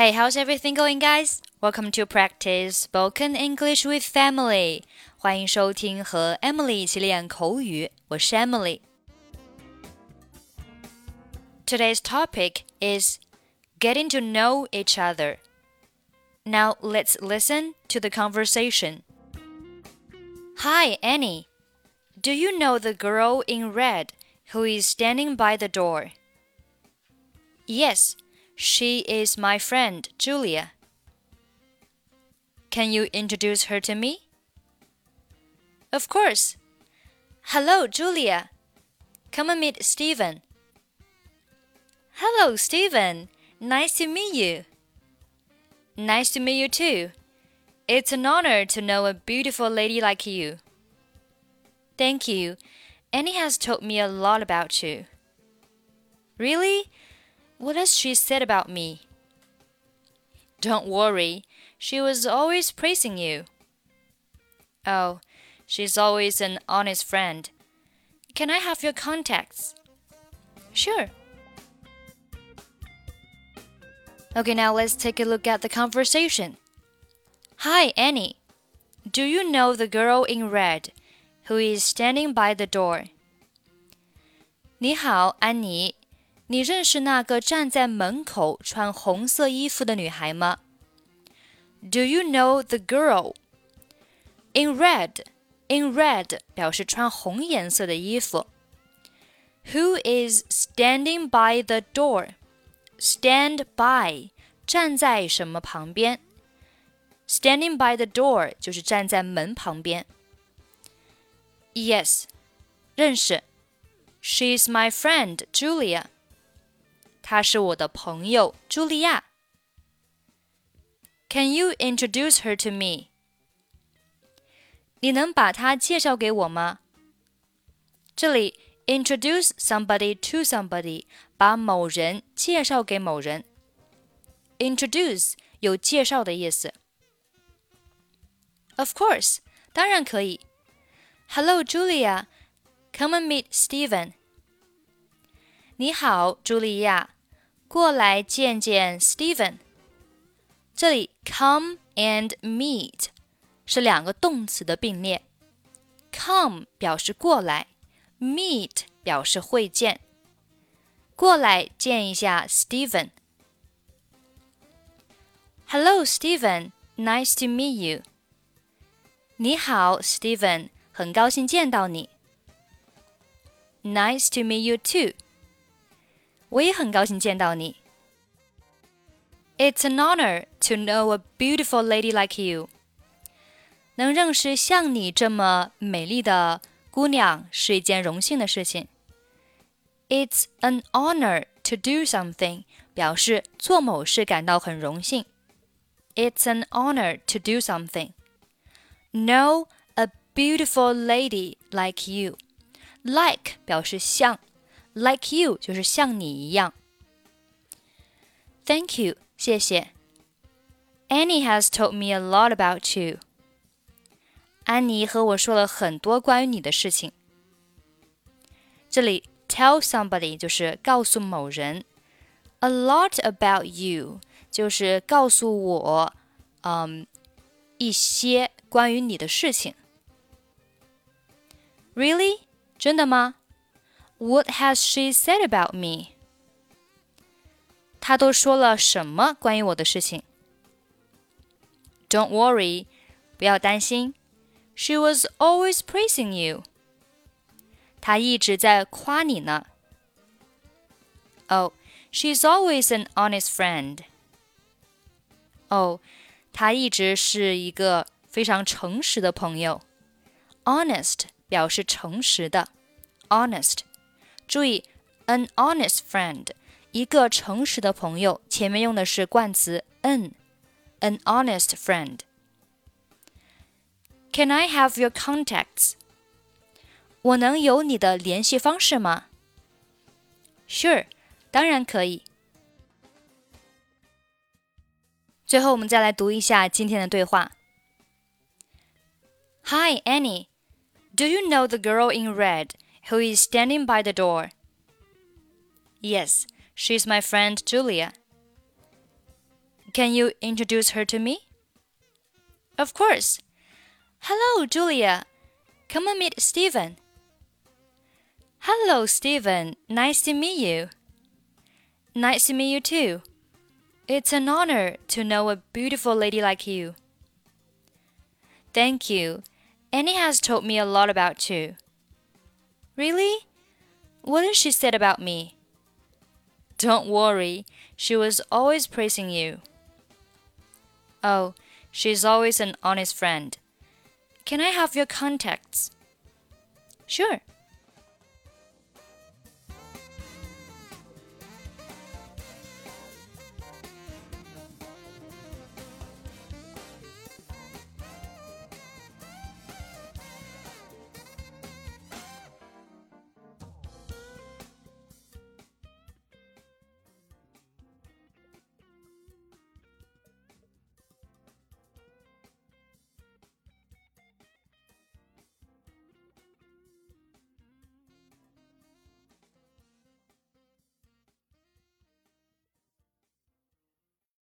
Hey, how's everything going, guys? Welcome to practice spoken English with Emily. 欢迎收听和 Emily 一起练口语，我是 Emily。Today's topic is getting to know each other. Now let's listen to the conversation. Hi, Annie. Do you know the girl in red who is standing by the door? Yes she is my friend, Julia. Can you introduce her to me? Of course. Hello, Julia. Come and meet Steven. Hello, Steven. Nice to meet you. Nice to meet you too. It's an honor to know a beautiful lady like you. Thank you. Annie has told me a lot about you. Really? What has she said about me? Don't worry, she was always praising you. Oh, she's always an honest friend. Can I have your contacts? Sure. Okay, now let's take a look at the conversation. Hi, Annie. Do you know the girl in red who is standing by the door? 你好，安妮。 你认识那个站在门口穿红色衣服的女孩吗？Do you know the girl in red? In red 表示穿红颜色的衣服。Who is standing by the door? Stand by 站在什么旁边？Standing by the door 就是站在门旁边。Yes，认识。She's my friend Julia. 她是我的朋友茱莉亚。Can you introduce her to me？你能把她介绍给我吗？这里 introduce somebody to somebody. introduce you to Julia. Come and meet Steven. 你好，茱莉亚。过来见见 Steven。这里 come and meet 是两个动词的并列，come 表示过来，meet 表示会见。过来见一下 Steven。Hello, Steven. Nice to meet you. 你好，Steven，很高兴见到你。Nice to meet you too. 我也很高兴见到你。It's an honor to know a beautiful lady like you。能认识像你这么美丽的姑娘是一件荣幸的事情。It's an honor to do something，表示做某事感到很荣幸。It's an honor to do something. Know a beautiful lady like you. Like 表示像。 like you 就是像你一样。Thank you，谢谢。Annie has told me a lot about you。安妮和我说了很多关于你的事情。这里 tell somebody 就是告诉某人，a lot about you 就是告诉我，嗯，一些关于你的事情。Really？真的吗 ？what has she said about me? 她都说了什么关于我的事情？Don't worry，不要担心。She was always praising you。她一直在夸你呢。Oh, she's always an honest friend。哦，她一直是一个非常诚实的朋友。Honest 表示诚实的，honest。 注意，an honest friend，一个诚实的朋友，前面用的是冠词 an，an honest friend。Can I have your contacts？我能有你的联系方式吗？Sure，当然可以。最后，我们再来读一下今天的对话。Hi, Annie. Do you know the girl in red Who is standing by the door. Yes, she's my friend Julia. Can you introduce her to me? Of course. Hello, Julia. Come and meet Steven. Hello, Steven. Nice to meet you. Nice to meet you too. It's an honor to know a beautiful lady like you. Thank you. Annie has told me a lot about you. Really? What has she said about me? Don't worry, she was always praising you. Oh, she's always an honest friend. Can I have your contacts? Sure.